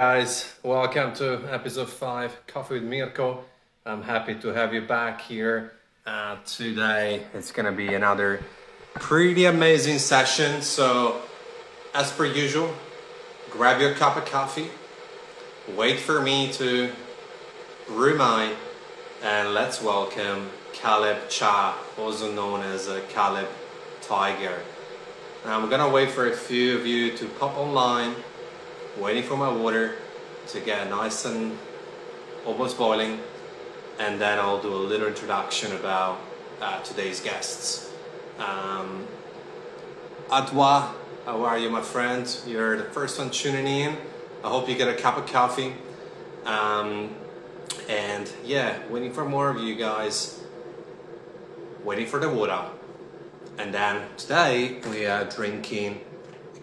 Guys, welcome to episode 5 Coffee with Mirko. I'm happy to have you back here uh, today. It's gonna be another pretty amazing session. So, as per usual, grab your cup of coffee, wait for me to brew mine, and let's welcome Caleb Cha, also known as uh, Caleb Tiger. Now, I'm gonna wait for a few of you to pop online waiting for my water to get nice and almost boiling and then I'll do a little introduction about uh, today's guests. Um, Adwa, how are you my friend? You're the first one tuning in. I hope you get a cup of coffee. Um, and yeah, waiting for more of you guys. Waiting for the water. And then today we are drinking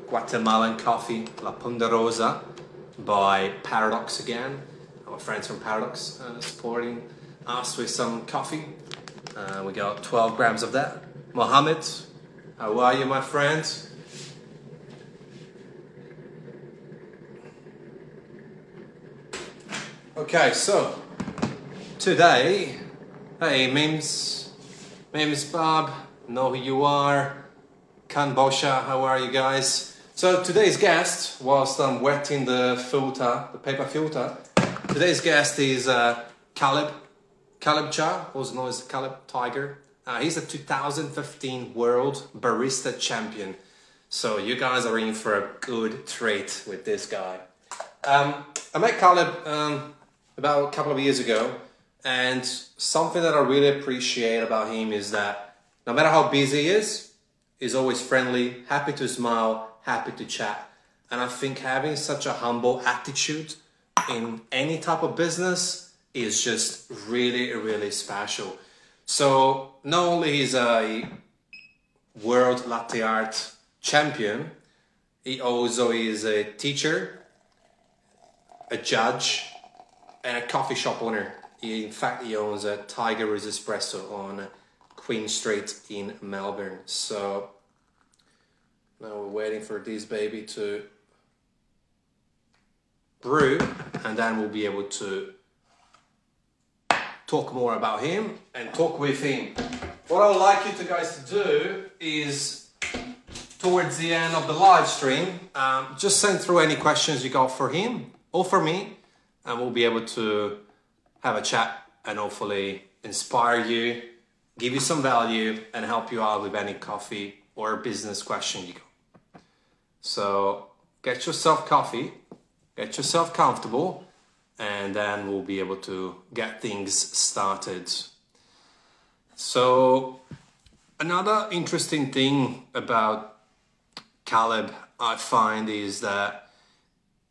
Guatemalan coffee, La Ponderosa, by Paradox again. Our friends from Paradox uh, supporting us with some coffee. Uh, we got 12 grams of that. Mohammed, how are you, my friend? Okay, so today, hey, Mims, Mims Bob, know who you are. Kanbosha, how are you guys? So today's guest, whilst I'm wetting the filter, the paper filter, today's guest is uh, Caleb, Caleb Cha, also known as Caleb Tiger. Uh, he's a 2015 World Barista Champion. So you guys are in for a good treat with this guy. Um, I met Caleb um, about a couple of years ago, and something that I really appreciate about him is that no matter how busy he is, he's always friendly, happy to smile, happy to chat. And I think having such a humble attitude in any type of business is just really, really special. So not only is a world latte art champion, he also is a teacher, a judge, and a coffee shop owner. He, in fact, he owns a Tiger Espresso on Queen Street in Melbourne. So now we're waiting for this baby to brew and then we'll be able to talk more about him and talk with him. What I would like you to guys to do is towards the end of the live stream, um, just send through any questions you got for him or for me and we'll be able to have a chat and hopefully inspire you, give you some value and help you out with any coffee or business question you got. So get yourself coffee, get yourself comfortable, and then we'll be able to get things started. So, another interesting thing about Caleb, I find, is that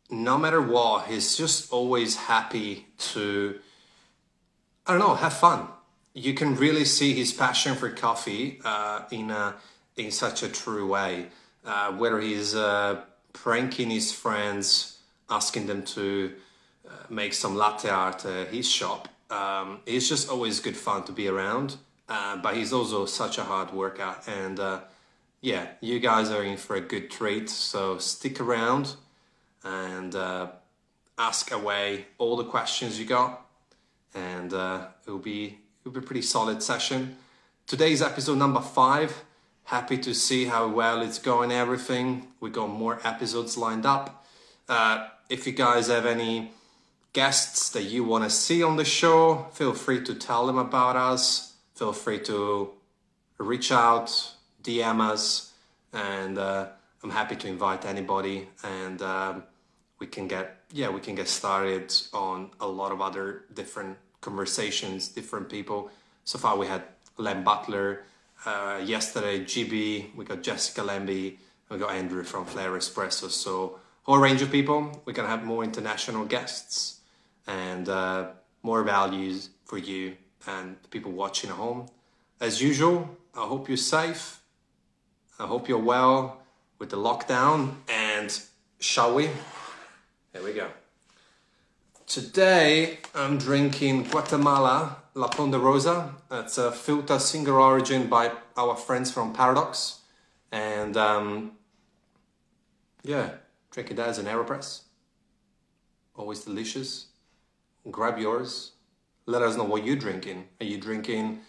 no matter what, he's just always happy to, I don't know, have fun. You can really see his passion for coffee uh, in a, in such a true way uh, whether he's uh, pranking his friends, asking them to uh, make some latte art at his shop. Um, just always good fun to be around, uh, but he's also such a hard worker. And uh, yeah, you guys are in for a good treat, so stick around and uh, ask away all the questions you got, and it'll be it'll be a pretty solid session. Today's episode number five Happy to see how well it's going, everything. We got more episodes lined up. Uh, if you guys have any guests that you want to see on the show, feel free to tell them about us. Feel free to reach out, DM us, and uh, I'm happy to invite anybody. And um, we can get yeah we can get started on a lot of other different conversations, different people. So far we had Len Butler uh, yesterday, GB, we got Jessica Lambie, we got Andrew from Flair Espresso. So, whole range of people. We're gonna have more international guests and uh, more values for you and people watching at home. As usual, I hope you're safe. I hope you're well with the lockdown. And shall we? Here we go. Today, I'm drinking Guatemala La Ponderosa. It's a filter single origin by our friends from Paradox. And um, yeah, drink it as an AeroPress. always delicious. Grab yours. Let us know what you're drinking. Are you drinking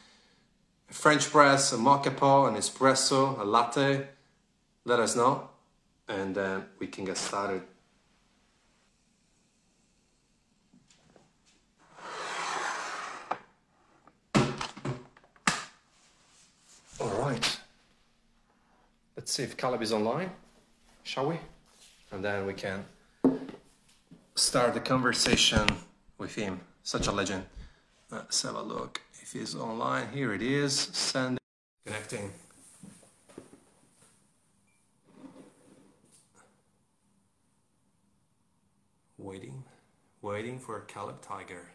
a French press, a mocha pot, an espresso, a latte? Let us know, and then we can get started. All right. Let's see if Caleb is online, shall we? And then we can start the conversation with him. Such a legend. Let's have a look if he's online. Here it is. Send connecting. Waiting, waiting for Caleb Tiger.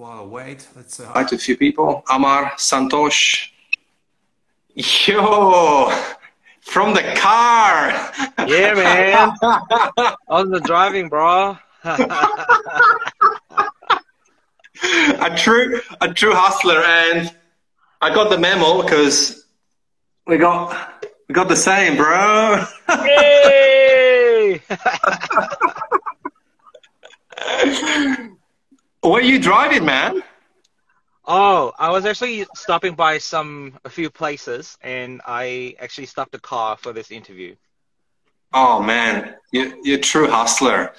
While I wait, let's say hi to a few people. Amar, Santosh. Yo, from the car. Yeah, man. On the driving, bro. a true, a true hustler, and I got the memo because we got we got the same, bro. Yay! Where you driving, man? oh, I was actually stopping by some a few places, and I actually stopped the car for this interview. Oh man, you you're a true hustler.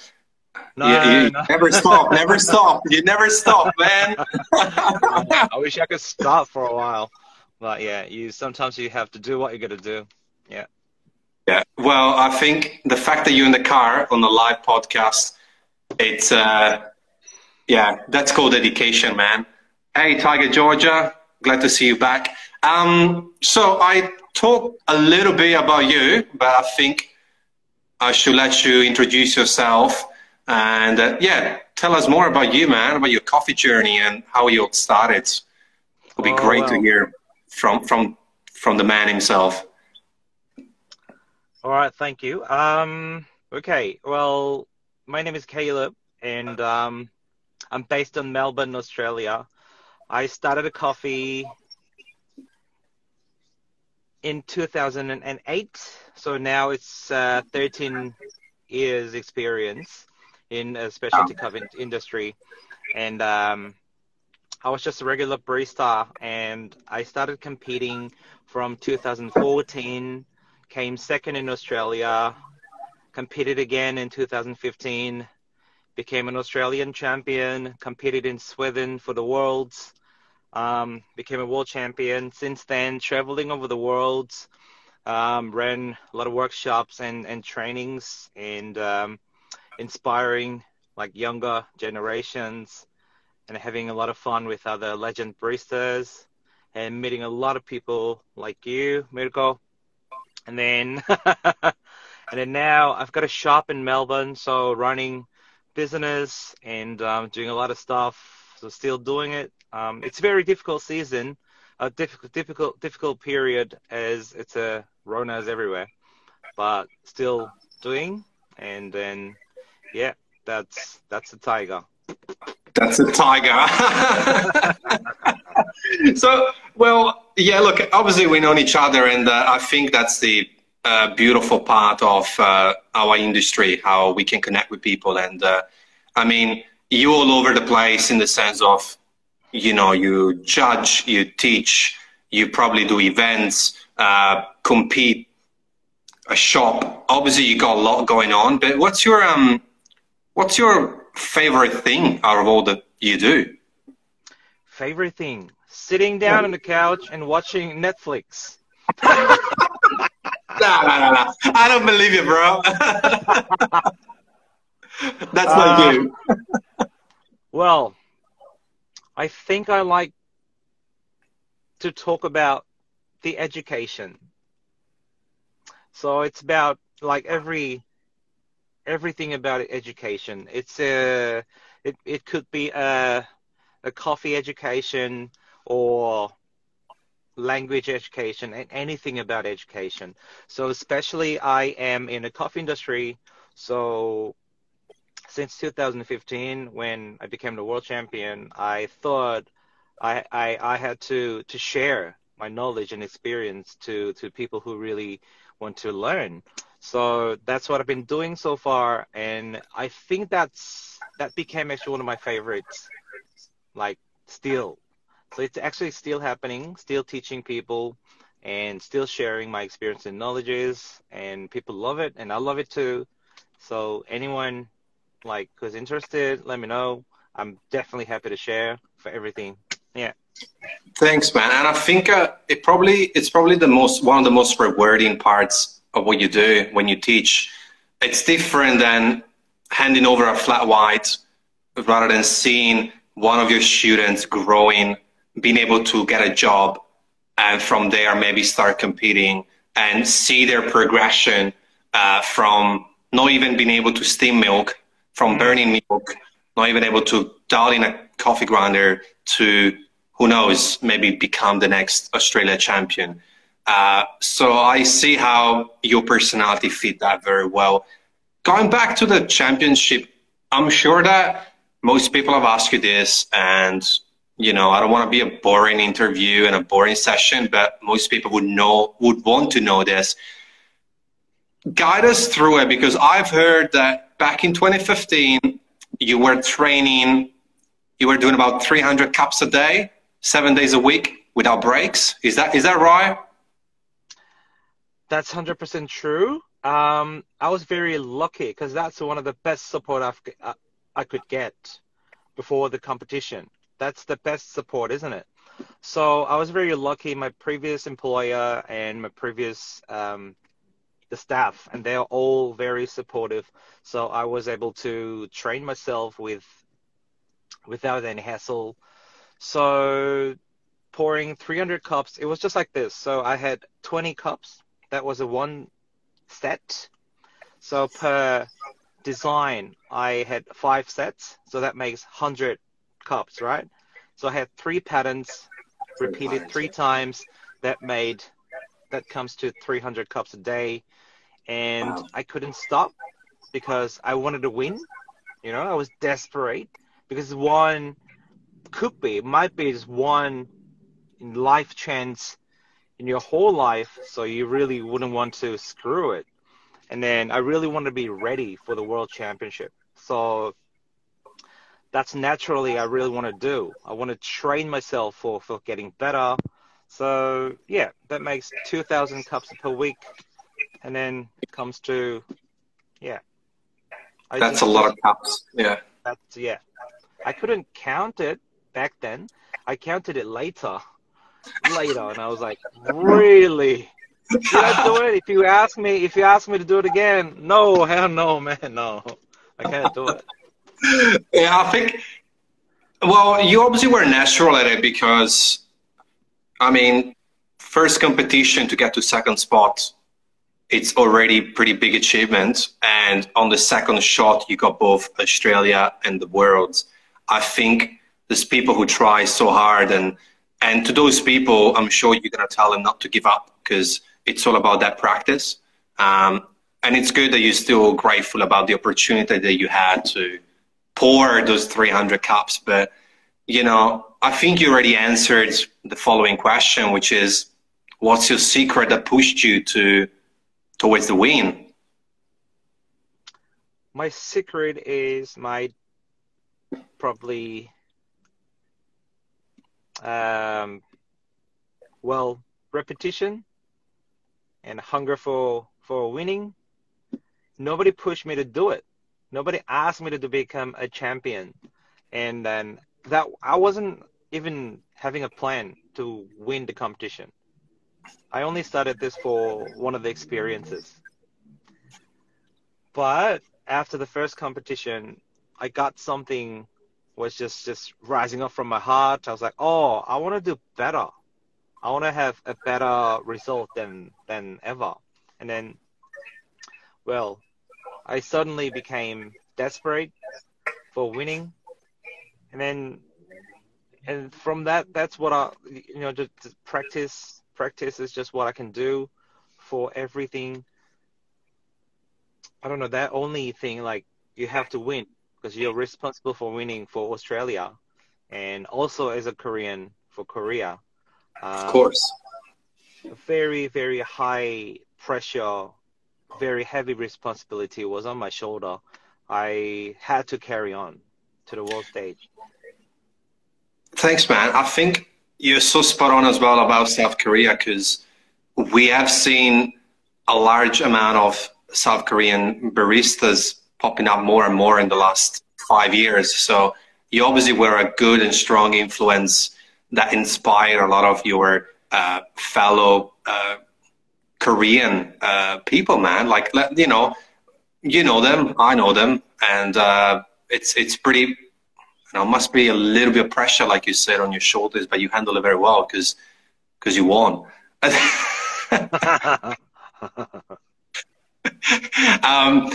No, you, you no. never stop, never stop. You never stop, man. I wish I could stop for a while, but yeah, you sometimes you have to do what you got to do. Yeah. Yeah. Well, I think the fact that you're in the car on the live podcast, it's uh, yeah, that's called dedication, man. Hey, Tiger Georgia, glad to see you back. Um, so I talked a little bit about you, but I think I should let you introduce yourself and uh, yeah, tell us more about you, man, about your coffee journey and how you started. It'll be Oh, great to hear from from from the man himself. All right, thank you. Um, okay, well, my name is Caleb, and um, I'm based in Melbourne, Australia. I started a coffee in 2008, so now it's uh, 13 years experience in a specialty coffee industry, and um, I was just a regular barista, and I started competing from 2014 came second in Australia, competed again in 2015, became an Australian champion, competed in Sweden for the Worlds, um, became a world champion. Since then, traveling over the world, um, ran a lot of workshops and, and trainings and um, inspiring like younger generations and having a lot of fun with other legend baristas and meeting a lot of people like you, Mirko and then and then now I've got a shop in Melbourne, so running business and um, doing a lot of stuff. So still doing it. Um, it's a very difficult season, a difficult, difficult, difficult period as it's a Rona's everywhere, but still doing. And then, yeah, that's that's a tiger. That's a tiger. so, well, yeah, look, obviously we know each other, and uh, I think that's the uh, beautiful part of uh, our industry, how we can connect with people. And uh, I mean, you all over the place in the sense of, you know, you judge, you teach, you probably do events, uh, compete, a shop. Obviously, you got a lot going on, but what's your um, what's your favorite thing out of all that you do? Favorite thing: sitting down on the couch and watching Netflix. Nah, nah, nah. I don't believe you, bro. That's not Uh, you. Well, I think I like to talk about the education. So it's about like every everything about education. It's a it it could be a a coffee education or language education and anything about education. So especially I am in the coffee industry, so since 2015 when I became the world champion, I thought I, I, I had to, to share my knowledge and experience to, to people who really want to learn. So that's what I've been doing so far, and I think that's that became actually one of my favorites. Like still, so it's actually still happening, still teaching people, and still sharing my experience and knowledges, and people love it, and I love it too. So anyone like who's interested, let me know. I'm definitely happy to share for everything. Yeah. Thanks, man. And I think uh, it probably it's probably the most one of the most rewarding parts of what you do when you teach. It's different than handing over a flat white rather than seeing one of your students growing, being able to get a job, and from there maybe start competing and see their progression uh, from not even being able to steam milk, from burning milk, not even able to dial in a coffee grinder to who knows, maybe become the next Australia champion. Uh, so I see how your personality fit that very well. Going back to the championship, I'm sure that most people have asked you this, and you know, I don't want to be a boring interview and a boring session, but most people would know, would want to know this. Guide us through it because I've heard that back in 2015, you were training, you were doing about 300 cups a day, seven days a week without breaks. Is that is that right? That's 100% true. Um, I was very lucky because that's one of the best support I've, uh, I could get before the competition. That's the best support, isn't it? So I was very lucky. My previous employer and my previous um, the staff, and they're all very supportive. So I was able to train myself with without any hassle. So pouring 300 cups, it was just like this. So I had 20 cups that was a one set. So per design, I had five sets. So that makes 100 cups, right? So I had three patterns repeated three times. That made, that comes to 300 cups a day. And wow. I couldn't stop because I wanted to win. You know, I was desperate because one could be, might be just one life chance in your whole life, so you really wouldn't want to screw it. And then I really want to be ready for the world championship. So that's naturally I really want to do. I want to train myself for, for getting better. So yeah, that makes 2,000 cups per week. And then it comes to, yeah. I that's just, a lot of cups. Yeah. That's, yeah. I couldn't count it back then. I counted it later later, and I was like, really? Should I do it? If you ask me, if you ask me to do it again, no, hell no, man, no, I can't do it. Yeah, I think. Well, you obviously were natural at it because, I mean, first competition to get to second spot, it's already pretty big achievement. And on the second shot, you got both Australia and the world. I think there's people who try so hard and and to those people, I'm sure you're to tell them not to give up because it's all about that practice. Um, and it's good that you're still grateful about the opportunity that you had to pour those 300 cups. But, you know, I think you already answered the following question, which is what's your secret that pushed you to towards the win? My secret is my probably um, well, repetition and hunger for for winning. Nobody pushed me to do it. Nobody asked me to become a champion, and then that I wasn't even having a plan to win the competition. I only started this for one of the experiences. But after the first competition, I got something was just just rising up from my heart. I was like, oh, I want to do better. I want to have a better result than than ever. And then, well, I suddenly became desperate for winning, and then, and from that, that's what I, you know, just, practice. Practice is just what I can do for everything. I don't know that only thing like you have to win because you're responsible for winning for Australia and also as a Korean for Korea. Um, of course. Very, very high pressure, very heavy responsibility was on my shoulder. I had to carry on to the world stage. Thanks, man. I think you're so spot on as well about South Korea because we have seen a large amount of South Korean baristas popping up more and more in the last five years. So you obviously were a good and strong influence that inspired a lot of your uh, fellow uh, Korean uh, people, man. Like you know, you know them, I know them, and uh, it's it's pretty. You know, must be a little bit of pressure, like you said, on your shoulders, but you handle it very well because because you won. um,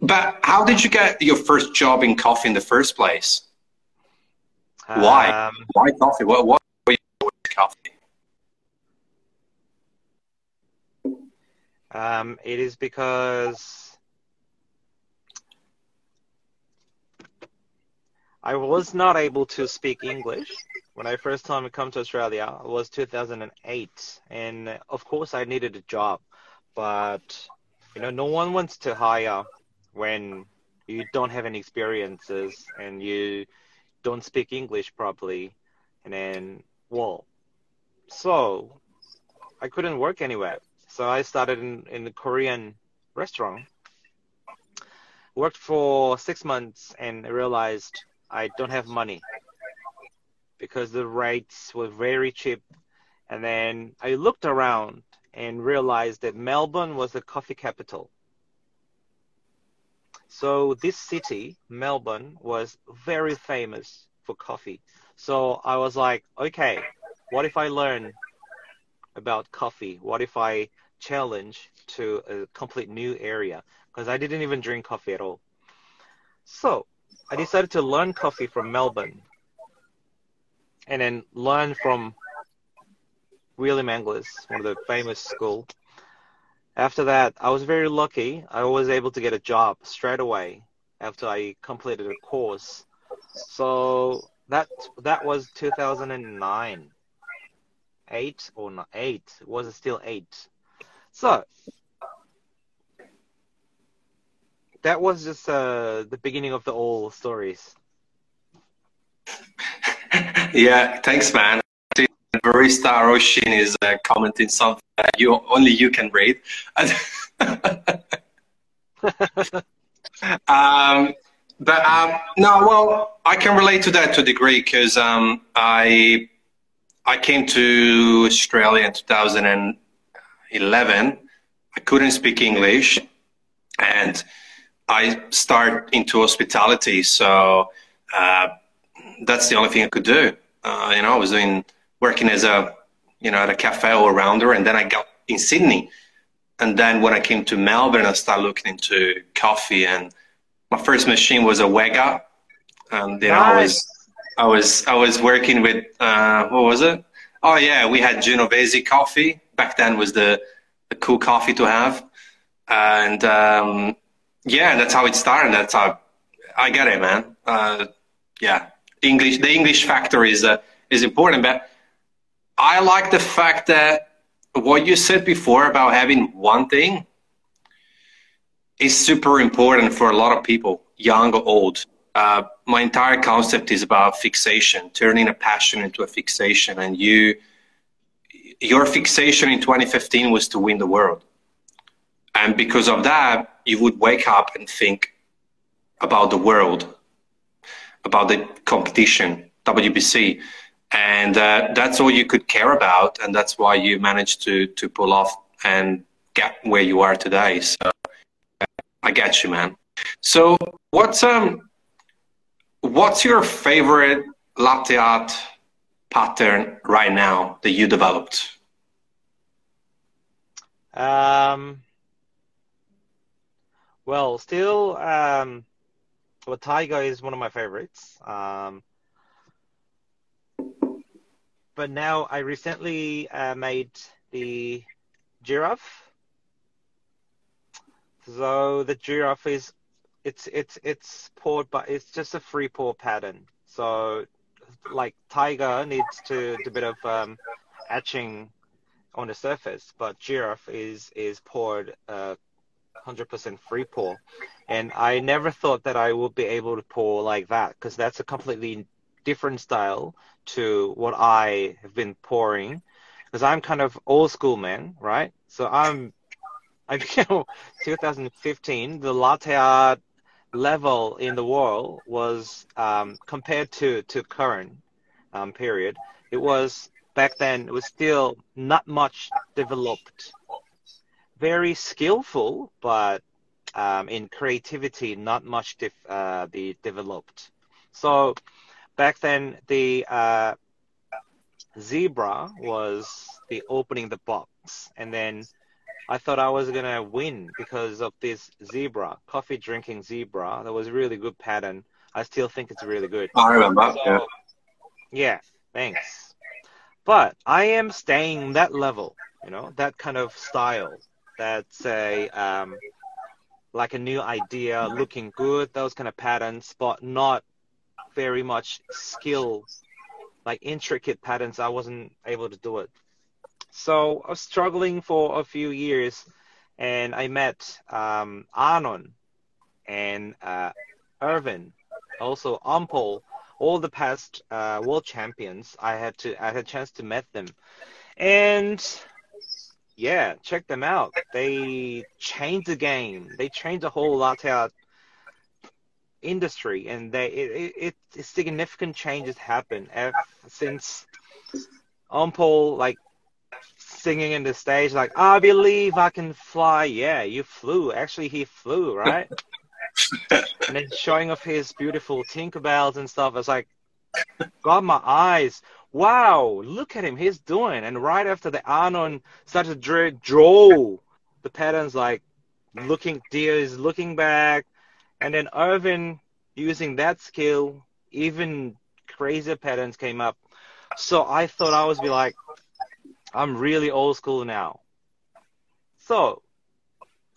but how did you get your first job in coffee in the first place? Why? Um, Why coffee? What? What? Coffee. Um, it is because I was not able to speak English when I first time come to Australia. It was 2008, and of course I needed a job, but you know no one wants to hire when you don't have any experiences and you don't speak English properly, and then well, so I couldn't work anywhere. So I started in, in the Korean restaurant. Worked for six months and realized I don't have money because the rates were very cheap. And then I looked around and realized that Melbourne was the coffee capital. So this city, Melbourne, was very famous for coffee. So I was like, okay, what if I learn about coffee? What if I challenge to a complete new area because I didn't even drink coffee at all. So I decided to learn coffee from Melbourne and then learn from William Angliss, one of the famous school. After that, I was very lucky. I was able to get a job straight away after I completed a course. So that that was 2009. Eight or not eight? Was it still eight? So that was just uh, the beginning of the all stories. yeah, thanks, man. Barista Roshin is uh, commenting something that you only you can read. um, but um, no, well, I can relate to that to a degree because um, I I came to Australia in 2000 and 11, I couldn't speak English, and I started into hospitality. So uh, that's the only thing I could do. Uh, you know, I was doing working as a you know at a cafe all rounder, and then I got in Sydney, and then when I came to Melbourne, I started looking into coffee, and my first machine was a Wega, and you know nice. I was I was I was working with uh, what was it? Oh yeah, we had Genovese coffee back then was the, the cool coffee to have. And um, yeah, that's how it started. That's how I get it, man. Uh, yeah, English. The English factor is uh, is important, but I like the fact that what you said before about having one thing is super important for a lot of people, young or old. Uh, my entire concept is about fixation, turning a passion into a fixation, and you your fixation in 2015 was to win the world. And because of that, you would wake up and think about the world, about the competition, WBC. And uh, that's all you could care about. And that's why you managed to, to pull off and get where you are today. So I get you, man. So what's, um, what's your favorite latte art pattern right now that you developed? Um, well, still, um, well, Tiger is one of my favorites. Um, but now I recently uh, made the giraffe. So the giraffe is it's it's it's poured, but it's just a free pour pattern. So like Tiger needs to do a bit of um, etching on the surface, but giraffe is is poured uh, 100% free pour, and I never thought that I would be able to pour like that because that's a completely different style to what I have been pouring. Because I'm kind of old school man, right? So I'm, I you know, 2015 the latte art level in the world was um, compared to to current um, period. It was back then. It was still not much developed. Very skillful, but um, in creativity, not much def- uh, be developed. So back then, the uh, zebra was the opening the box, and then I thought I was gonna win because of this zebra, coffee drinking zebra. That was a really good pattern. I still think it's really good. I remember. So, yeah. yeah, thanks. But I am staying that level, you know, that kind of style. That's a um, like a new idea, looking good, those kind of patterns, but not very much skill, like intricate patterns. I wasn't able to do it. So I was struggling for a few years, and I met um, Arnon and uh, Irvin, also Ampol, all the past uh, world champions. I had to I had a chance to meet them, and yeah, check them out. They changed the game. They changed the whole latte art industry, and they it, it, it significant changes happen since Ampol like singing in the stage like I believe I can fly. Yeah, you flew. Actually, he flew, right? and then showing off his beautiful Tinkerbells and stuff. I was like, got my eyes. Wow, look at him. He's doing. And right after the Arnon started to draw the patterns, like looking, deer is looking back, and then Irvin using that skill, even crazier patterns came up. So I thought I was be like, I'm really old school now. So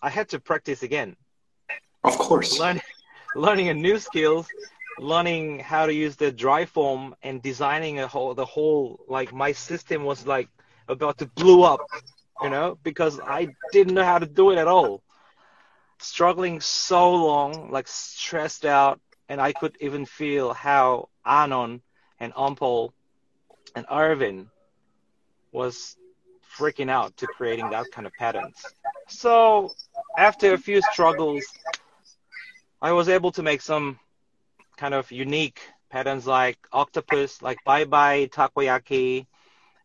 I had to practice again. Of course. Learn, learning a new skills, learning how to use the dry form and designing a whole the whole like my system was like about to blow up, you know, because I didn't know how to do it at all. Struggling so long, like stressed out, and I could even feel how Arnon and Ampol and Irvin was freaking out to creating that kind of patterns. So after a few struggles, I was able to make some kind of unique patterns like octopus, like bye bye takoyaki,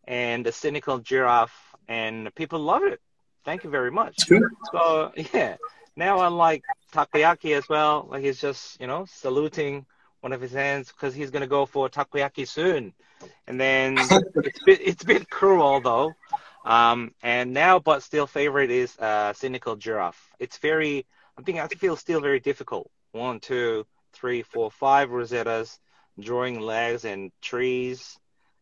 and the cynical giraffe, and people love it. Thank you very much. So yeah, now I like takoyaki as well. Like he's just you know saluting one of his hands because he's gonna go for takoyaki soon. And then it's bit it's a bit cruel though. Um, and now, but still favorite is uh, cynical giraffe. It's very, I think I feel still very difficult. One, two, three, four, five Rosettas, drawing legs and trees,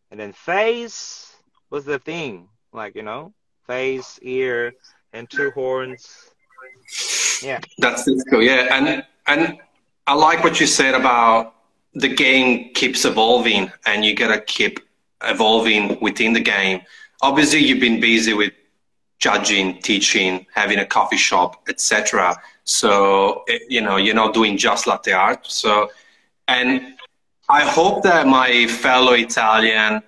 and then face was the thing. Like you know, face, ear, and two horns. Yeah, that's cool. Yeah, and and I like what you said about the game keeps evolving and you gotta keep evolving within the game. Obviously, you've been busy with judging, teaching, having a coffee shop, etc. So you know you're not doing just latte art. So, and I hope that my fellow Italian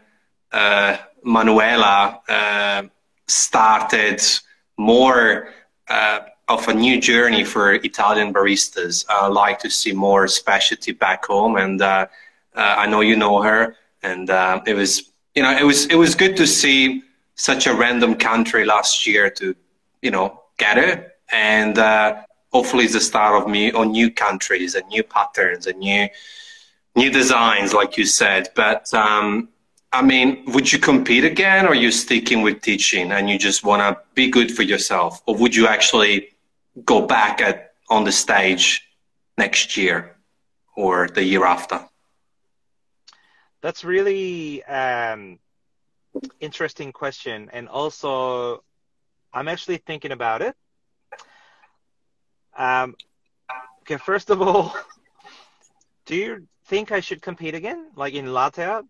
uh, Manuela uh, started more. Uh, of a new journey for Italian baristas. I like to see more specialty back home, and uh, uh, I know you know her, and uh, it was you know it was it was good to see such a random country last year to you know get it, and uh, hopefully it's the start of me on new countries and new patterns and new new designs, like you said. But um, I mean, would you compete again, or are you sticking with teaching and you just want to be good for yourself, or would you actually go back at on the stage next year or the year after? That's really um, interesting question, and also I'm actually thinking about it. Um, okay, first of all, do you think I should compete again, like in latte art?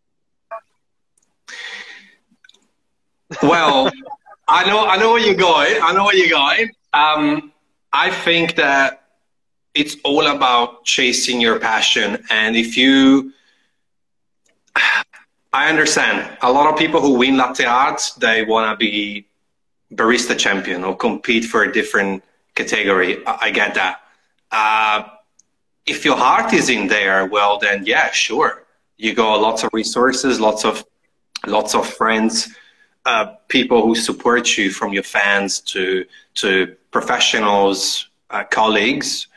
Well, I know, I know where you're going. I know where you're going. Um, I think that it's all about chasing your passion, and if you, I understand a lot of people who win latte art, they want to be barista champion or compete for a different category. I, I get that. Uh, if your heart is in there, well, then yeah, sure. You got lots of resources, lots of lots of friends, uh, people who support you from your fans to to professionals, uh, colleagues.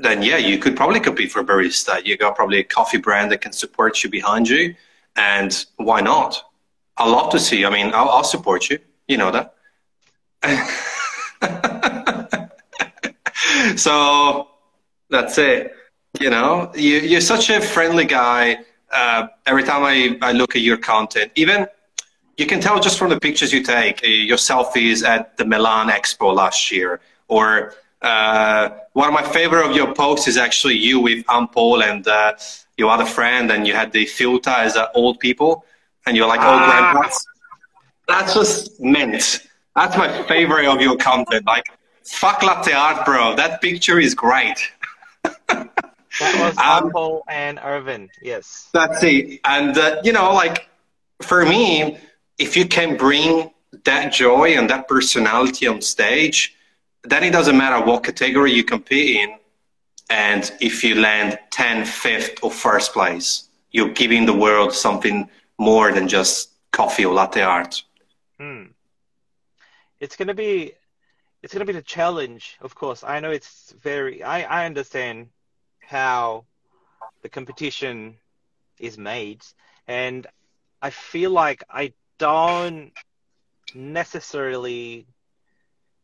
Then yeah, you could probably compete for barista. You got probably a coffee brand that can support you behind you, and why not? I love to see. I mean, I'll, I'll support you. You know that. so that's it. You know, you, you're such a friendly guy. Uh, every time I, I look at your content, even you can tell just from the pictures you take, uh, your selfies at the Milan Expo last year, or uh, one of my favorite of your posts is actually you with Ampol and uh, your other friend, and you had the filter as uh, old people, and you're like old ah. grandpas. That's just mint. That's my favorite of your content. Like, fuck latte art, bro. That picture is great. that was um, Paul and Irvin. Yes. That's it. And uh, you know, like for me, if you can bring that joy and that personality on stage, then it doesn't matter what category you compete in. And if you land 10th, 5th, or first place, you're giving the world something more than just coffee or latte art. Hmm. It's gonna be it's going to be the challenge, of course. I know it's very, I, I understand how the competition is made, and I feel like I don't necessarily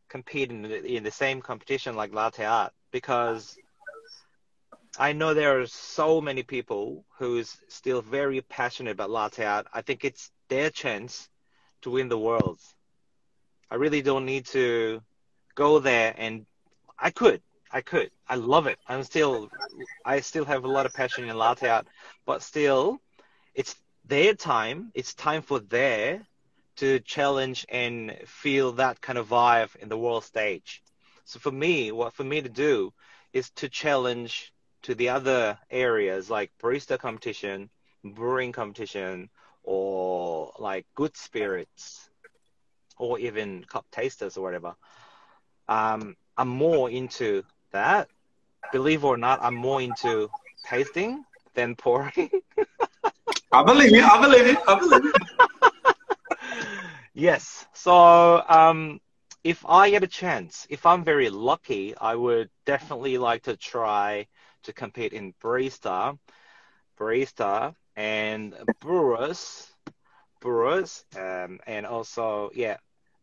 compete in the, in the same competition like latte art because I know there are so many people who's still very passionate about latte art. I think it's their chance to win the world. I really don't need to go there and I could. I could. I love it. I'm still I still have a lot of passion in latte art, but still it's their time. It's time for their to challenge and feel that kind of vibe in the world stage. So for me, what for me to do is to challenge to the other areas like barista competition, brewing competition, or like good spirits, or even cup tasters or whatever um, I'm more into that. Believe or not, I'm more into tasting than pouring. I believe you. I believe you. I believe you. yes. So, um, if I get a chance, if I'm very lucky, I would definitely like to try to compete in barista, barista, and brewers, brewers, um, and also yeah,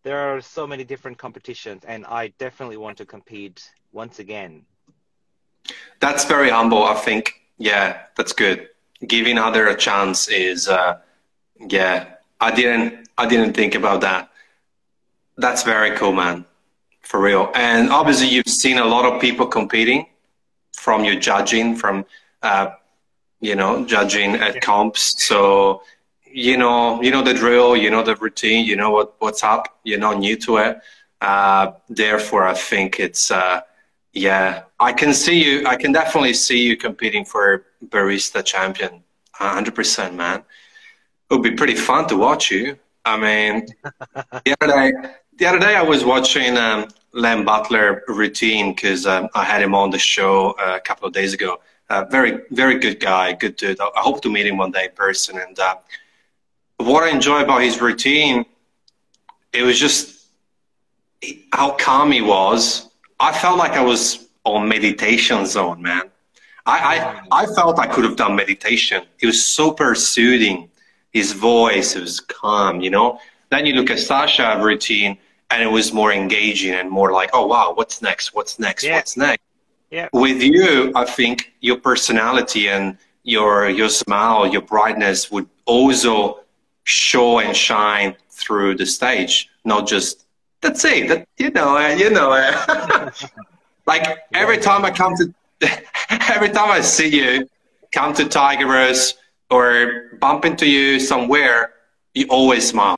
there are so many different competitions, and I definitely want to compete once again. That's very humble. I think, yeah, that's good. Giving other a chance is, uh, yeah, I didn't, I didn't think about that. That's very cool, man, for real. And obviously, you've seen a lot of people competing from your judging, from, uh, you know, judging at comps. So you know, you know the drill, you know the routine, you know what, what's up, you're not new to it. Uh, therefore, I think it's, uh, yeah, I can see you, I can definitely see you competing for barista champion, 100%, man. It would be pretty fun to watch you. I mean, the other day, the other day I was watching um, Len Butler routine because um, I had him on the show uh, a couple of days ago. Uh, very, very good guy, good dude. I hope to meet him one day in person. And uh, what I enjoy about his routine, it was just how calm he was. I felt like I was on meditation zone, man. I, I, I felt I could have done meditation. It was super soothing. His voice, it was calm, you know. Then you look at Sasha routine, and it was more engaging and more like, oh wow, what's next? What's next? Yeah. What's next? Yeah. With you, I think your personality and your your smile, your brightness would also show and shine through the stage, not just that's it. That you know, uh, you know. Uh, like every time I come to, every time I see you, come to Tigerus or bump into you somewhere, you always smile.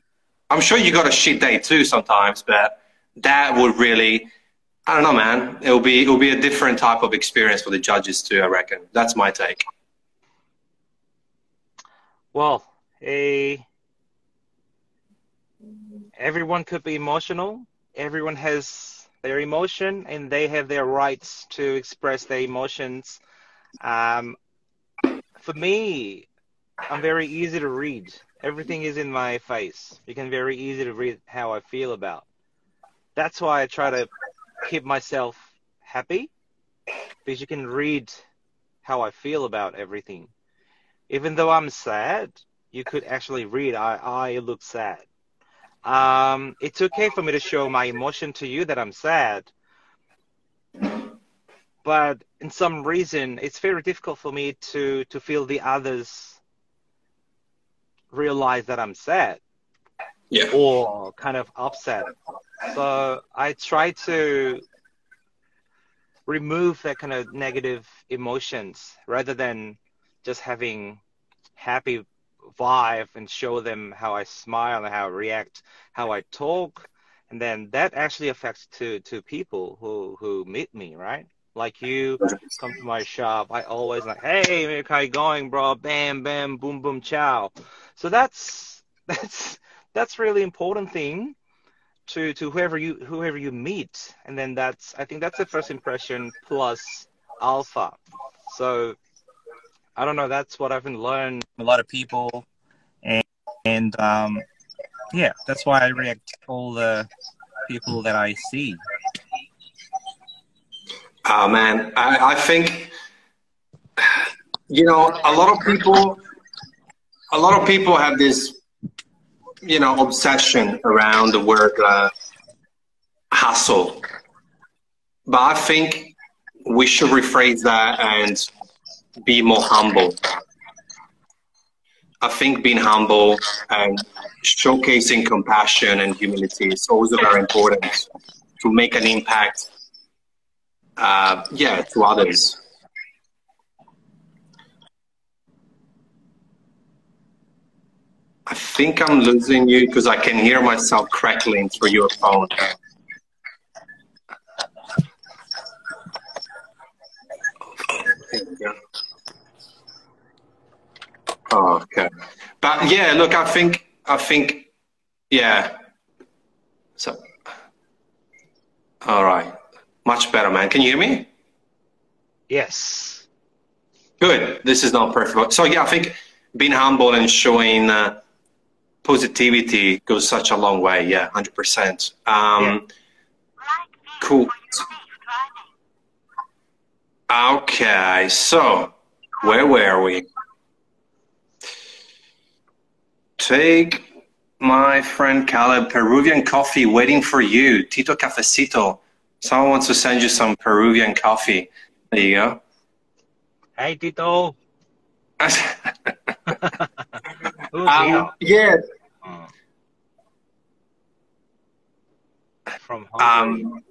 I'm sure you got a shit day too sometimes, but that would really, I don't know, man. It'll be it'll be a different type of experience for the judges too. I reckon. That's my take. Well, a everyone could be emotional. Everyone has their emotion, and they have their rights to express their emotions. Um, for me, I'm very easy to read. Everything is in my face. You can very easy to read how I feel about. That's why I try to keep myself happy because you can read how I feel about everything. Even though I'm sad, you could actually read I I look sad. Um, it's okay for me to show my emotion to you that I'm sad, but in some reason it's very difficult for me to to feel the others realize that I'm sad Yeah. or kind of upset. So I try to remove that kind of negative emotions rather than just having happy vibe and show them how I smile and how I react, how I talk, and then that actually affects to to people who who meet me, right? Like you come to my shop, I always like, hey, how you going, bro? Bam, bam, boom, boom, ciao. So that's that's that's really important thing to to whoever you whoever you meet, and then that's I think that's the first impression plus alpha. So I don't know. That's what I've been learned. A lot of people, and and um, yeah, that's why I react to all the people that I see. Oh man, I, I think you know a lot of people. A lot of people have this, you know, obsession around the word uh, hustle, but I think we should rephrase that and be more humble. I think being humble and showcasing compassion and humility is also very important to make an impact uh, yeah, to others. I think I'm losing you because I can hear myself crackling through your phone. Oh, okay. But yeah, look, I think, I think, yeah. So, all right. Much better, man. Can you hear me? Yes. Good. This is not perfect. So yeah, I think being humble and showing uh, positivity goes such a long way. Yeah, hundred percent. Um, Cool. Okay, so where were we? Take my friend Caleb, Peruvian coffee waiting for you. Tito Cafecito. Someone wants to send you some Peruvian coffee. There you go. Hey, Tito. Who's um, yeah. From Um,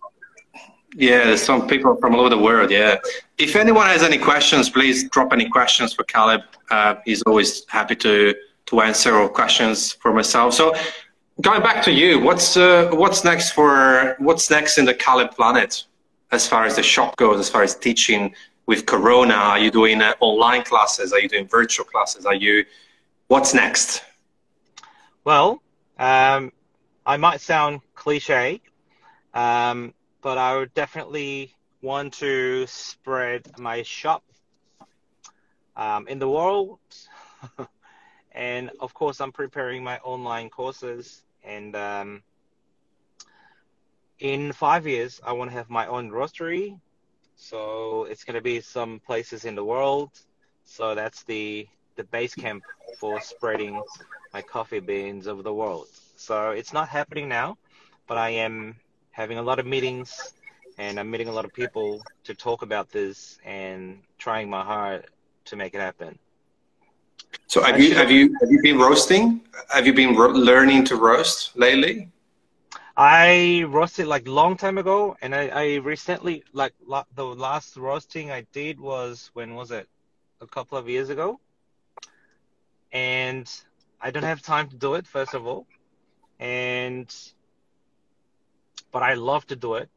yeah, there's some people from all over the world. Yeah. If anyone has any questions, please drop any questions for Caleb. Uh, he's always happy to to answer all questions for myself. So, going back to you, what's uh, what's next for what's next in the Caleb planet as far as the shop goes, as far as teaching with Corona? Are you doing uh, online classes? Are you doing virtual classes? Are you what's next? Well, um, I might sound cliche, um, but I would definitely want to spread my shop um, in the world. and of course, I'm preparing my online courses. And um, in five years, I want to have my own roastery. So it's going to be some places in the world. So that's the the base camp for spreading my coffee beans over the world. So it's not happening now, but I am having a lot of meetings and I'm meeting a lot of people to talk about this and trying my hard to make it happen. So have you have you have you been roasting? Have you been ro- learning to roast lately? I roasted like long time ago, and I, I recently like the last roasting I did was when was it? A couple of years ago, and I don't have time to do it first of all, and but I love to do it,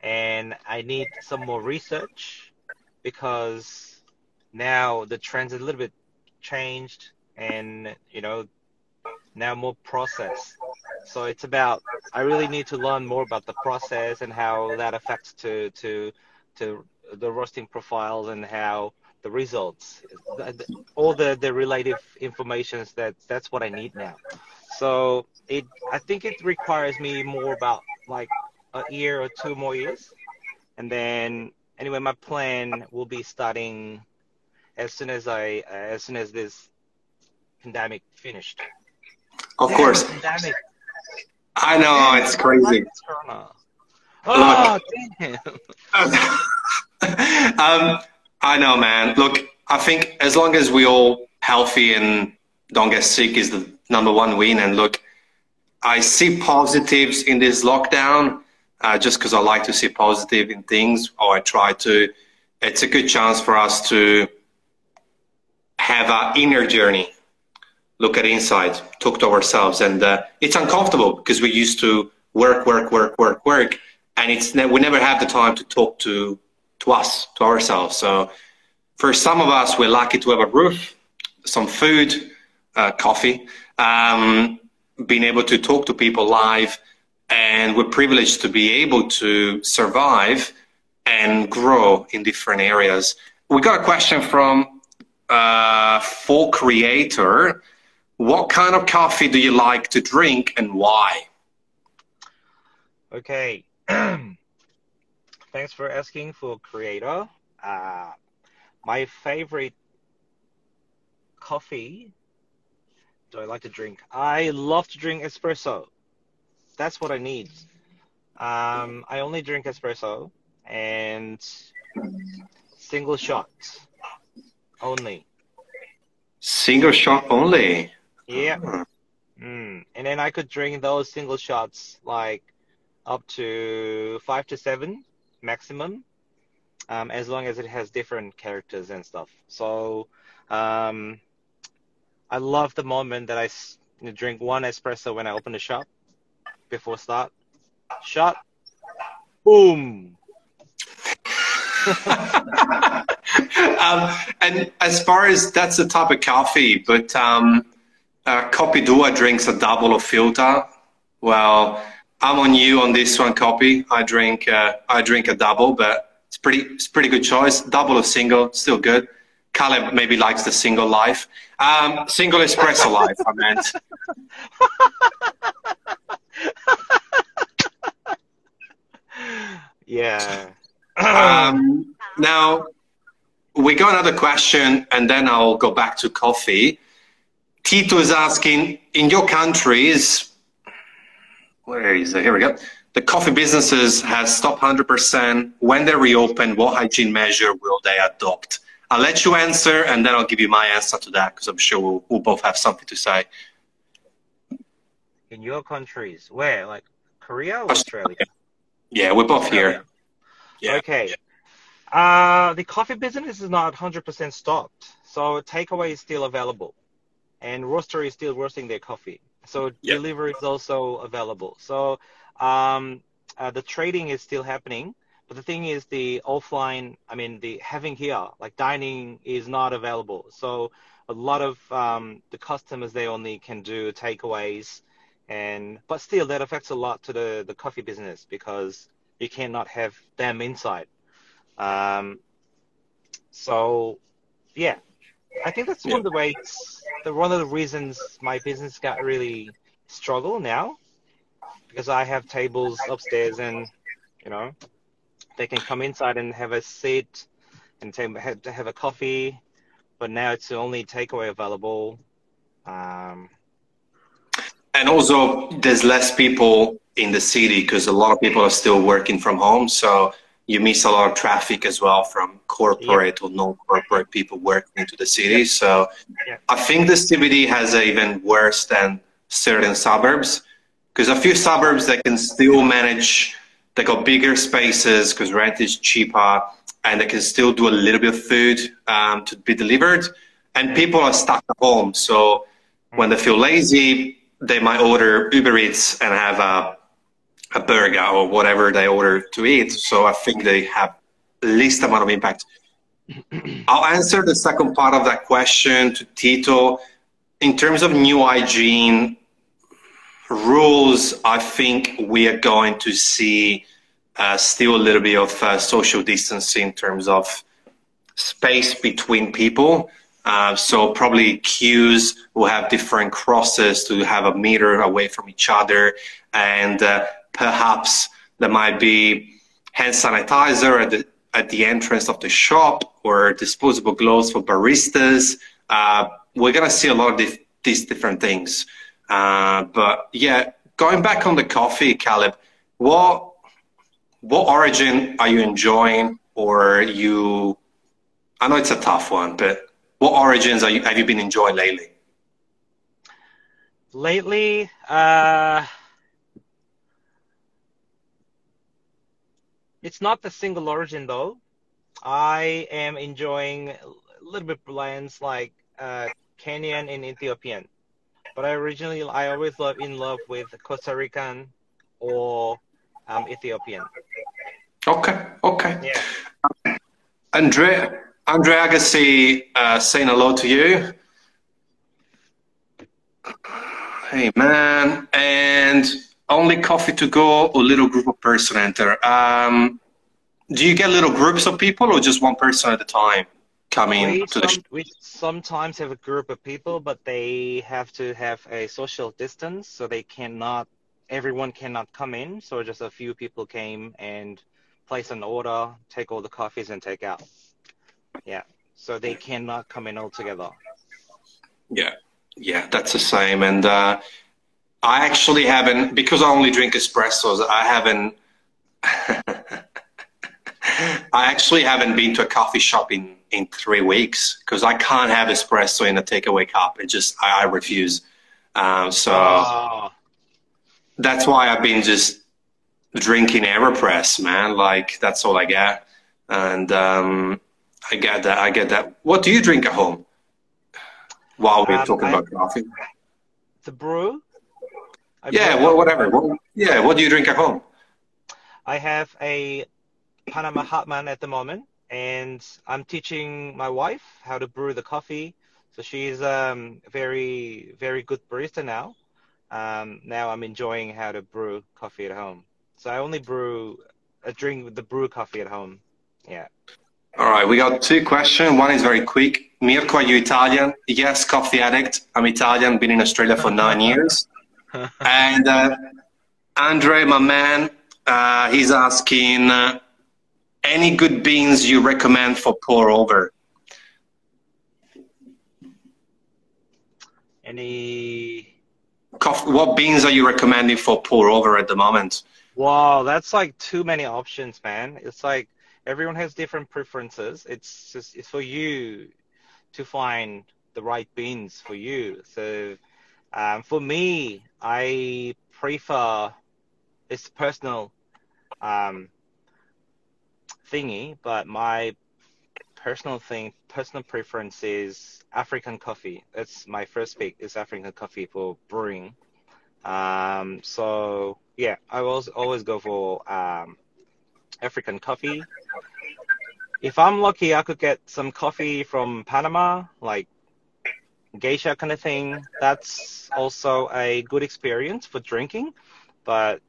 and I need some more research because now the trends are a little bit changed, and you know now more process. So it's about I really need to learn more about the process and how that affects to to to the roasting profiles and how the results, all the the relative informations that that's what I need now. So it I think it requires me more about like a year or two more years, and then anyway my plan will be starting as soon as I as soon as this pandemic finished. Of Damn, course. Pandemic. I know it's crazy. Oh, damn. um, I know, man. Look, I think as long as we all healthy and don't get sick is the number one win. And look, I see positives in this lockdown uh, just because I like to see positive in things, or I try to. It's a good chance for us to have our inner journey, look at inside, talk to ourselves, and uh, it's uncomfortable because we used to work, work, work, work, work, and it's ne- we never have the time to talk to to us, to ourselves. So for some of us, we're lucky to have a roof, some food, uh, coffee, um, being able to talk to people live, and we're privileged to be able to survive and grow in different areas. We got a question from uh, Full Creator. What kind of coffee do you like to drink and why? Okay. Thanks for asking for creator. Uh, my favorite coffee do I like to drink? I love to drink espresso. That's what I need. Um, I only drink espresso and single shot only. Single shot only. Yeah. Mm. And then I could drink those single shots like up to five to seven maximum, um, as long as it has different characters and stuff. So um, I love the moment that I drink one espresso when I open the shop before start. Shot, boom. um, and as far as that's the type of coffee, but um, uh, drinks a double of filter. Well, I'm on you on this one, Kopi. I drink uh, I drink a double, but it's pretty it's pretty good choice. Double or single, still good. Caleb maybe likes the single life. Um, single espresso life, I meant. yeah. um, now we got another question, and then I'll go back to coffee. Tito is asking, in your countries, where is it? Here we go. The coffee businesses has stopped 100%. When they reopen, what hygiene measure will they adopt? I'll let you answer, and then I'll give you my answer to that because I'm sure we'll, we'll, both have something to say. In your countries, where like Korea or Australia? Yeah, we're both Australia. here. Yeah. Okay. Uh, the coffee business is not 100% stopped, so takeaway is still available, and roaster is still roasting their coffee. So yep. delivery is also available. So um, uh, the trading is still happening. But the thing is, the offline, I mean, the having here, like dining, is not available. So a lot of um, the customers they only can do takeaways, and but still that affects a lot to the the coffee business because you cannot have them inside. Um, so yeah, I think that's one of the ways, the one of the reasons my business got really struggle now, because I have tables upstairs and, you know, they can come inside and have a seat and have, have a coffee, but now it's the only takeaway available. Um, and also, there's less people in the city because a lot of people are still working from home. So you miss a lot of traffic as well from corporate yeah. or non-corporate people working into the city. So yeah. I think the CBD has a even worse than certain suburbs because a few suburbs that can still manage. They got bigger spaces because rent is cheaper, and they can still do a little bit of food um, to be delivered. And people are stuck at home, so when they feel lazy, they might order Uber Eats and have a a burger or whatever they order to eat. So I think they have least amount of impact. I'll answer the second part of that question to Tito. In terms of new hygiene rules, I think we are going to see uh, still a little bit of uh, social distancing in terms of space between people. Uh, so probably queues will have different crosses to have a meter away from each other, and uh, perhaps there might be hand sanitizer at the at the entrance of the shop or disposable gloves for baristas. Uh, we're gonna see a lot of dif- these different things. Uh, but yeah, going back on the coffee, Caleb, what what origin are you enjoying, or you? I know it's a tough one, but what origins are you, have you been enjoying lately? Lately, uh, it's not the single origin though. I am enjoying a little bit blends like uh, Kenyan and Ethiopian, but I originally I always love in love with Costa Rican or um, Ethiopian. Okay, okay. Yeah. Andre Andrea Agassi uh, saying hello to you. Hey man, and only coffee to go or little group of person enter. Um, do you get little groups of people or just one person at a time coming We, to the? some, we sometimes have a group of people, but they have to have a social distance, so they cannot. Everyone cannot come in. So just a few people came and place an order, take all the coffees, and take out. Yeah. So they cannot come in all together. Yeah, yeah, that's the same. And uh, I actually haven't because I only drink espressos. I haven't. I actually haven't been to a coffee shop in in three weeks because I can't have espresso in a takeaway cup. It just I, I refuse. Um, so Oh, that's why I've been just drinking Aeropress, man. Like that's all I get, and um, I get that. I get that. What do you drink at home? While we're Um, talking I- about coffee. the brew. I Yeah, well, whatever. What, yeah, what do you drink at home? I have a Panama Hartmann at the moment, and I'm teaching my wife how to brew the coffee. So she's um very very good barista now. Um, now I'm enjoying how to brew coffee at home. So I only brew a drink with the brew coffee at home. Yeah. All right, we got two questions. One is very quick. Mirko, are you Italian? Yes, coffee addict. I'm Italian, been in Australia for nine years. And uh, Andre, my man, uh, he's asking uh, any good beans you recommend for pour over? Any Coffee, what beans are you recommending for pour over at the moment? Wow, that's like too many options, man. It's like everyone has different preferences. It's just it's for you to find the right beans for you. So um, for me, I prefer it's personal um, thingy, but my personal thing, personal preference is African coffee. That's my first pick. Is African coffee for brewing. Um, so yeah, I will always go for um, African coffee. If I'm lucky, I could get some coffee from Panama, like geisha kind of thing. That's also a good experience for drinking, but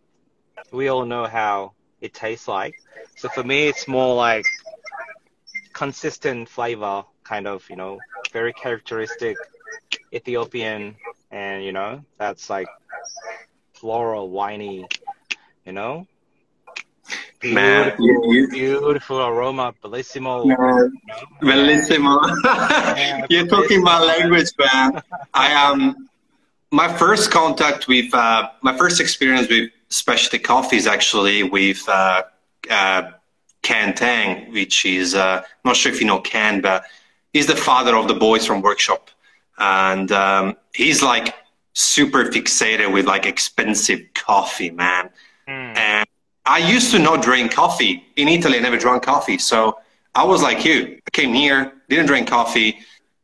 we all know how it tastes like. So for me, it's more like consistent flavor, kind of, you know, very characteristic Ethiopian, and you know, that's like floral, winey, you know. Man, Beautiful, you- beautiful aroma, bellissimo. Bellissimo. Yeah, You're talking my language, man. I um, my first contact with uh, my first experience with specialty coffee is actually with uh, uh, Tang, which is uh, not sure if you know Ken, but he's the father of the boys from Workshop, and um, he's like super fixated with like expensive coffee, man. Mm. And I used to not drink coffee. In Italy, I never drank coffee. So I was like you. I came here, didn't drink coffee,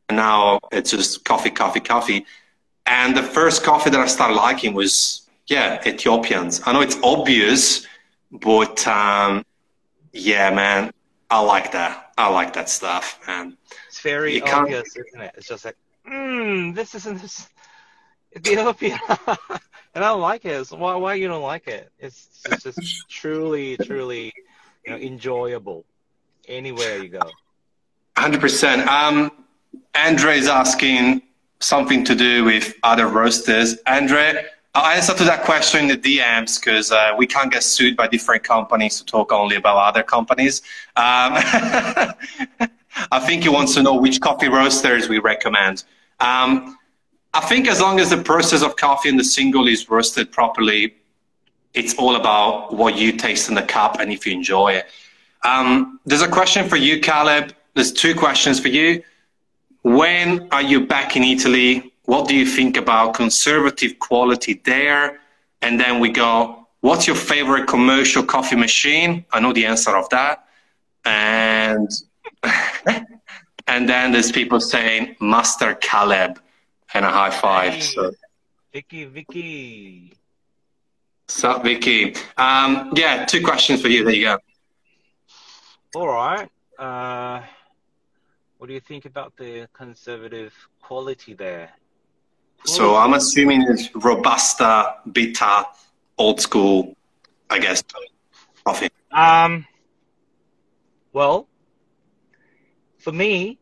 and now it's just coffee, coffee, coffee. And the first coffee that I started liking was, yeah, Ethiopians. I know it's obvious, but um, yeah, man, I like that. I like that stuff, man. It's very obvious, isn't it? It's just like, mm, this isn't this Ethiopia, and I don't like it. So why why you don't like it? It's, it's just truly truly you know enjoyable anywhere you go. Hundred percent. Um, Andre is asking something to do with other roasters. Andre, I'll answer to that question in the DMs because uh, we can't get sued by different companies to talk only about other companies. Um, I think he wants to know which coffee roasters we recommend. Um, I think as long as the process of coffee in the single is roasted properly, it's all about what you taste in the cup and if you enjoy it. Um, there's a question for you, Caleb. There's two questions for you. When are you back in Italy? What do you think about conservative quality there? And then we go, what's your favorite commercial coffee machine? I know the answer of that. And and then there's people saying Master Caleb and a high five. Hey, so. Vicky, Vicky. Sup, Vicky? Um, yeah, two questions for you. There you go. All right. Uh, what do you think about the conservative quality there? Quality. So I'm assuming it's robusta, bitter, old school, I guess, coffee. Um. Well, for me,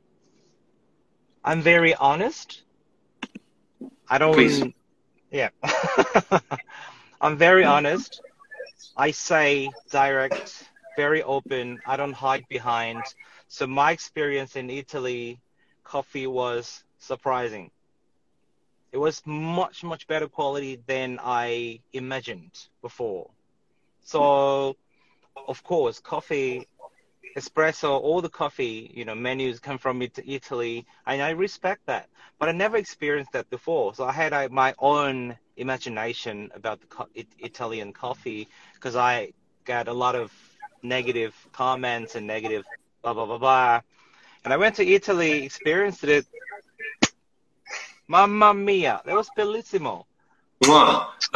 I'm very honest. I don't. Please. Yeah. I'm very honest. I say direct, very open. I don't hide behind. So my experience in Italy, coffee was surprising. It was much, much better quality than I imagined before. So, of course, coffee, espresso, all the coffee, you know, menus come from Italy, and I respect that. But I never experienced that before. So I had uh, my own imagination about the co- Italian coffee because I got a lot of negative comments and negative blah blah blah blah. And I went to Italy, experienced it. Mamma mia, that was bellissimo. Wow.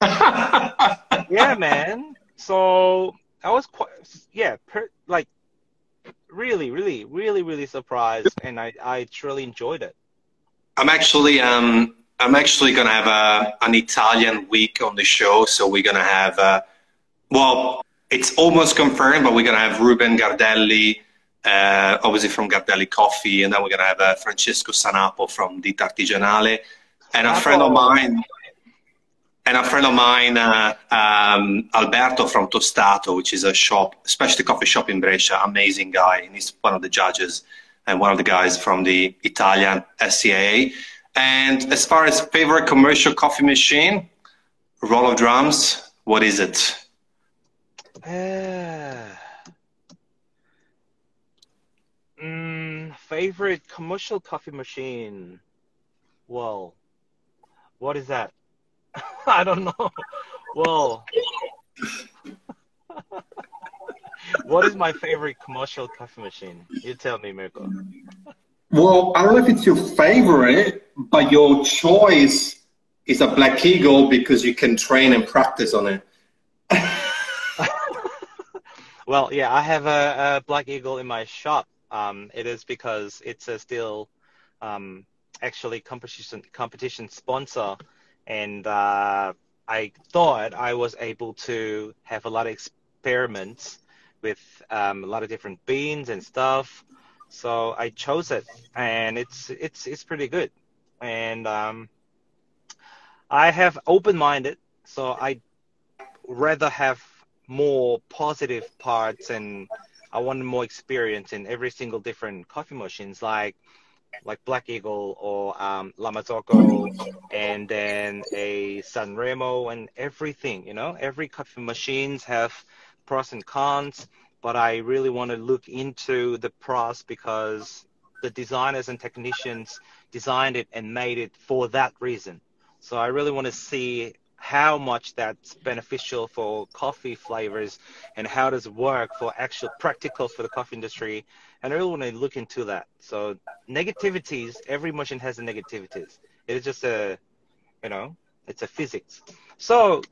yeah, man. So I was quite, yeah, per, like really, really, really, really surprised, and I, I truly enjoyed it. I'm actually, um, I'm actually gonna have a, an Italian week on the show, so we're gonna have, uh, well, it's almost confirmed, but we're gonna have Ruben Gardelli, uh, obviously from Gardelli Coffee, and then we're going to have uh, Francesco Sanapo from Ditta Artigianale, and a friend of mine, and a friend of mine, uh, um, Alberto from Tostato, which is a shop, especially coffee shop in Brescia, amazing guy, and he's one of the judges and one of the guys from the Italian SCAA. And as far as favorite commercial coffee machine, roll of drums, what is it? Uh, Mm, favorite commercial coffee machine? Well, what is that? I don't know. Well, what is my favorite commercial coffee machine? You tell me, Mirko. Well, I don't know if it's your favorite, but your choice is a Black Eagle because you can train and practice on it. well, yeah, I have a, a Black Eagle in my shop um, it is because it's a still um, actually competition competition sponsor, and uh, I thought I was able to have a lot of experiments with um, a lot of different beans and stuff. So I chose it, and it's it's it's pretty good. And um, I have open-minded, so I rather have more positive parts and I want more experience in every single different coffee machines, like like Black Eagle or um, La Marzocco, and then a Sanremo and everything. You know, every coffee machines have pros and cons, but I really want to look into the pros because the designers and technicians designed it and made it for that reason. So I really want to see how much that's beneficial for coffee flavors and how does it work for actual practical for the coffee industry. And I really want to look into that. So negativities, every machine has the negativities. It's just a, you know, it's a physics. So,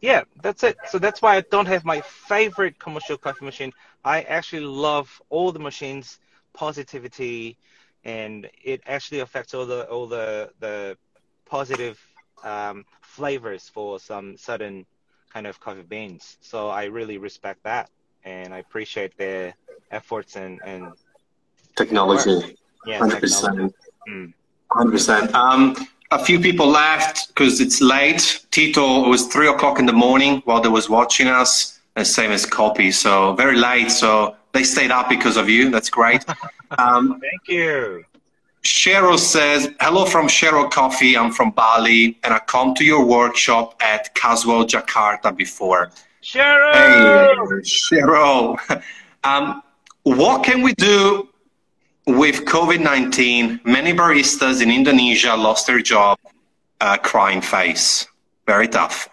yeah, that's it. So that's why I don't have my favorite commercial coffee machine. I actually love all the machines, positivity, and it actually affects all the all the the positive um, flavors for some certain kind of coffee beans. So I really respect that, and I appreciate their efforts and and technology. Yeah, hundred percent. Mm. Hundred percent. Um, a few people left because it's late. Tito, it was three o'clock in the morning while they was watching us, and same as Copy. So very late. So they stayed up because of you. That's great. Um, Thank you. Cheryl says, Hello from Cheryl Coffee. I'm from Bali and I come to your workshop at Caswell, Jakarta before. Cheryl! Hey, Cheryl. Um, what can we do with COVID 19? Many baristas in Indonesia lost their job. Uh, crying face. Very tough.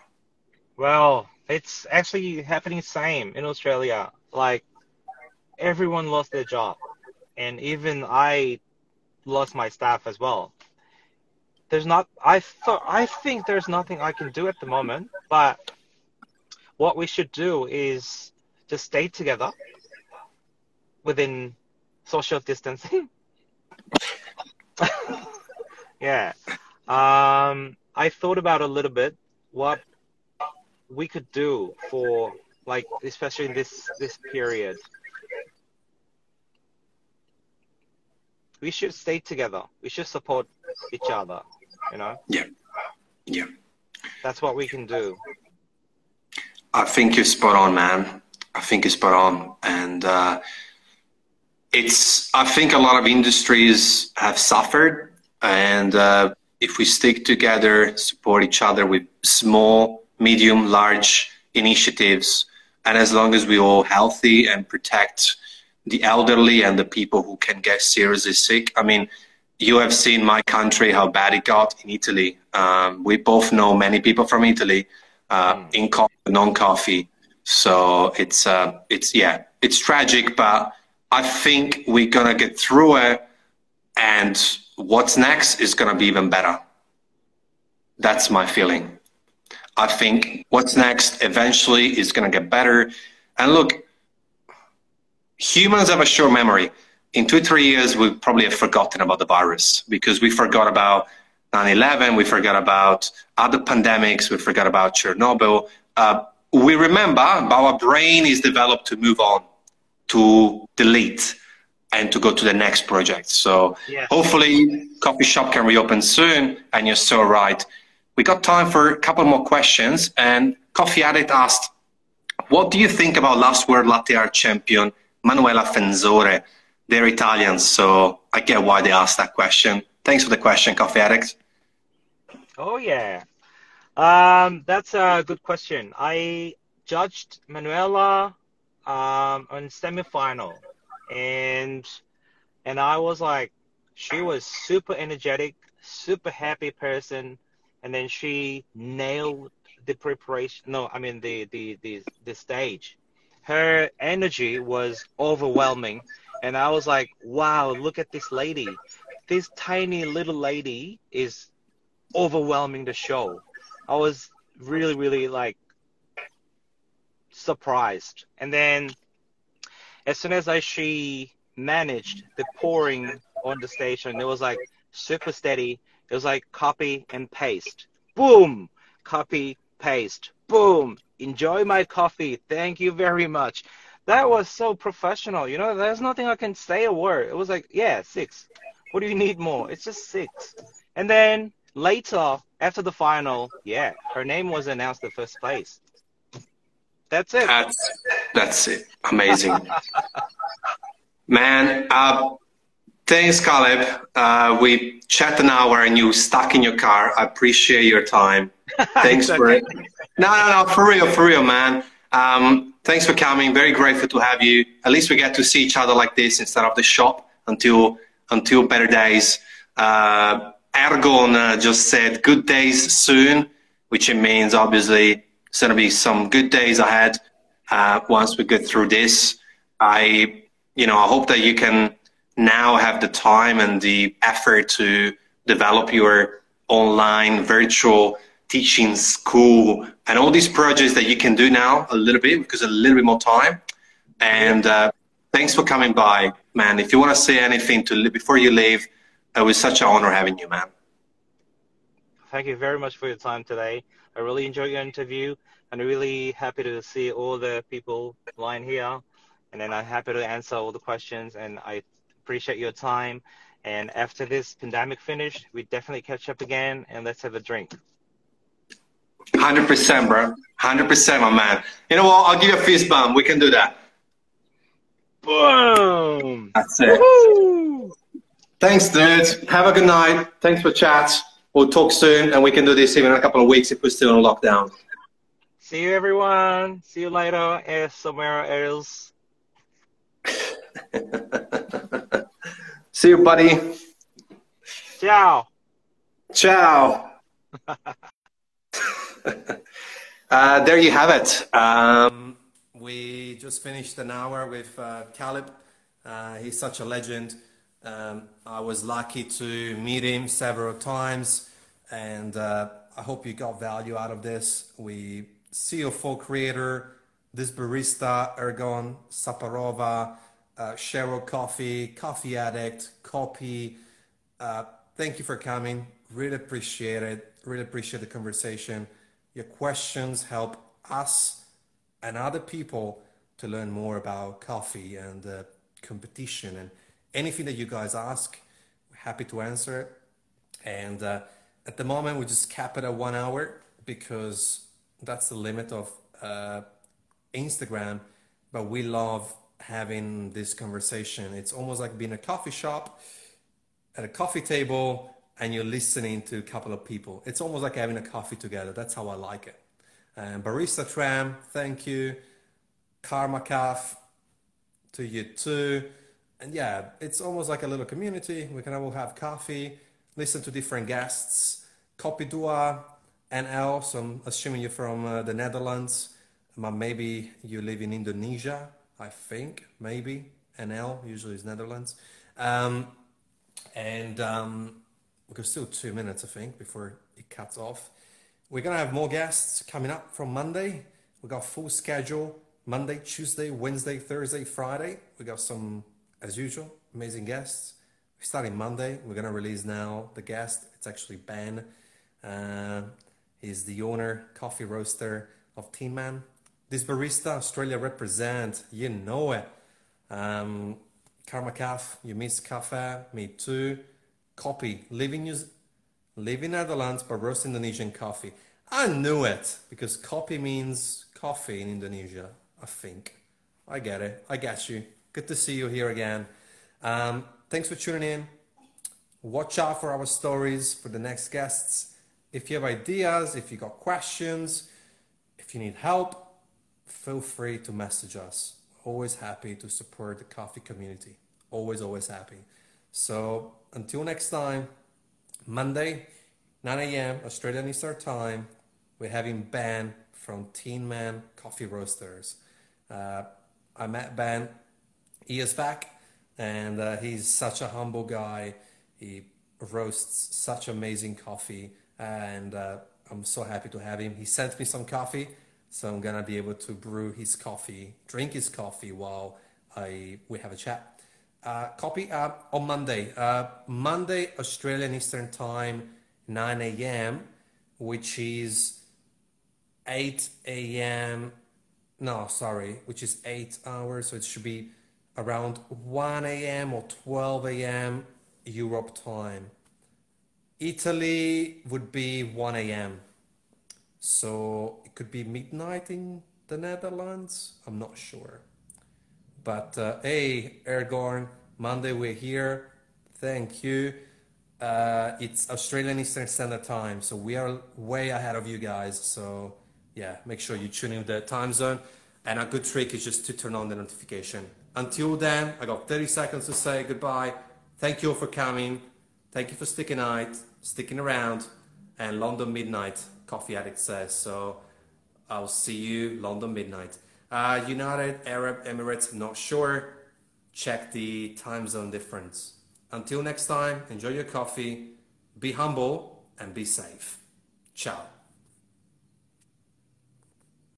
Well, it's actually happening same in Australia. Like, everyone lost their job. And even I lost my staff as well. There's not. I thought. I think there's nothing I can do at the moment. But what we should do is just stay together within social distancing. yeah. Um, I thought about a little bit what we could do for like especially in this this period we should stay together. We should support each other. You know. Yeah. Yeah. That's what we can do. I think you're spot on, man. I think you're spot on, and uh, it's. I think a lot of industries have suffered, and uh, if we stick together, support each other with small, medium, large initiatives, and as long as we're all healthy and protect the elderly and the people who can get seriously sick. I mean, you have seen my country how bad it got in Italy. Um, we both know many people from Italy uh, mm. in coffee, non-coffee. So it's uh, it's yeah, it's tragic, but I think we're gonna get through it, and what's next is gonna be even better. That's my feeling. I think what's next eventually is gonna get better. And look, humans have a short memory. In two, three years, we probably have forgotten about the virus because we forgot about 9-11, we forgot about other pandemics, we forgot about Chernobyl. Uh, we remember, but our brain is developed to move on, to delete, and to go to the next project. So yes. hopefully, coffee shop can reopen soon. And you're so right. We got time for a couple more questions. And Coffee Addict asked, "What do you think about last World Latte Art champion Manuela Fensore. They're Italians, so I get why they asked that question. Thanks for the question, Coffee Addict. Oh, yeah. Um, that's a good question. I judged Manuela um, on semifinal, and and I was like, she was super energetic, super happy person, and then she nailed the preparation. No, I mean the the the, the stage her energy was overwhelming. And I was like, wow, look at this lady. This tiny little lady is overwhelming the show. I was really, really like surprised. And then as soon as I she managed the pouring on the station, it was like super steady. It was like copy and paste. Boom! Copy, paste. Boom! Enjoy my coffee. Thank you very much. That was so professional. You know, there's nothing I can say a word. It was like, yeah, six. What do you need more? It's just six. And then later, after the final, yeah, her name was announced the first place. That's it. That's, that's it. Amazing. Man, uh, thanks, Caleb. Uh, we chat an hour and you stuck in your car. I appreciate your time. Thanks for it. No, no, no, for real, for real, man. Um, thanks for coming. Very grateful to have you. At least we get to see each other like this instead of the shop until until better days. Uh, Ergon uh, just said good days soon, which it means obviously it's going to be some good days ahead uh, once we get through this. I, you know, I hope that you can now have the time and the effort to develop your online virtual teaching school and all these projects that you can do now a little bit because a little bit more time. And uh, thanks for coming by, man. If you want to say anything to before you leave, it was such an honor having you, man. Thank you very much for your time today. I really enjoyed your interview and really happy to see all the people lying here. And then I'm happy to answer all the questions and I appreciate your time. And after this pandemic finished, we definitely catch up again and let's have a drink. Hundred percent, bro. Hundred percent, my man. You know what? I'll give you a fist bump. We can do that. Boom. That's it. Woo-hoo! Thanks, dude. Have a good night. Thanks for chat. We'll talk soon, and we can do this even in a couple of weeks if we're still in lockdown. See you, everyone. See you later. Eh, somewhere else. See you, buddy. Ciao. Ciao. uh, there you have it. Um, we just finished an hour with uh, Caleb. Uh, he's such a legend. Um, I was lucky to meet him several times, and uh, I hope you got value out of this. We see a full creator, this barista, Ergon Saparova, uh, Cheryl Coffee, Coffee Addict, Copy. Uh, thank you for coming. Really appreciate it. Really appreciate the conversation. Your questions help us and other people to learn more about coffee and uh, competition and anything that you guys ask. We're happy to answer it. And uh, at the moment, we just cap it at one hour because that's the limit of uh, Instagram. But we love having this conversation. It's almost like being a coffee shop at a coffee table and you're listening to a couple of people. It's almost like having a coffee together. That's how I like it. And Barista Tram, thank you. Karma Caf, to you too. And yeah, it's almost like a little community. We can all have coffee, listen to different guests. Copy Dua, NL, so I'm assuming you're from uh, the Netherlands. Maybe you live in Indonesia, I think, maybe. NL, usually is Netherlands. Um, and um, We've got still two minutes, I think, before it cuts off. We're going to have more guests coming up from Monday. We've got full schedule Monday, Tuesday, Wednesday, Thursday, Friday. We got some, as usual, amazing guests. We're starting Monday. We're going to release now the guest. It's actually Ben. Uh, he's the owner, coffee roaster of Tin Man. This barista, Australia represent, you know it. Um, Karma Caf, you miss cafe, me too. Copy, living New, living Netherlands, but roast Indonesian coffee. I knew it because copy means coffee in Indonesia, I think. I get it. I get you. Good to see you here again. Um, thanks for tuning in. Watch out for our stories for the next guests. If you have ideas, if you got questions, if you need help, feel free to message us. Always happy to support the coffee community. Always, always happy. So until next time, Monday, 9 a.m. Australian Eastern Time, we're having Ben from Tin Man Coffee Roasters. Uh, I met Ben years back, and uh, he's such a humble guy. He roasts such amazing coffee, and uh, I'm so happy to have him. He sent me some coffee, so I'm gonna be able to brew his coffee, drink his coffee while I we have a chat. Uh, copy uh, on Monday. Uh, Monday, Australian Eastern Time, 9 a.m., which is 8 a.m. No, sorry, which is 8 hours. So it should be around 1 a.m. or 12 a.m. Europe time. Italy would be 1 a.m. So it could be midnight in the Netherlands. I'm not sure. But uh, hey, Ergorn, Monday we're here. Thank you. Uh, it's Australian Eastern Standard Time, so we are way ahead of you guys. So yeah, make sure you tune in the time zone. And a good trick is just to turn on the notification. Until then, I got 30 seconds to say goodbye. Thank you all for coming. Thank you for sticking out, sticking around. And London Midnight, Coffee Addict says. So I'll see you London Midnight. Uh, United Arab Emirates, not sure. Check the time zone difference. Until next time, enjoy your coffee. be humble and be safe. Ciao.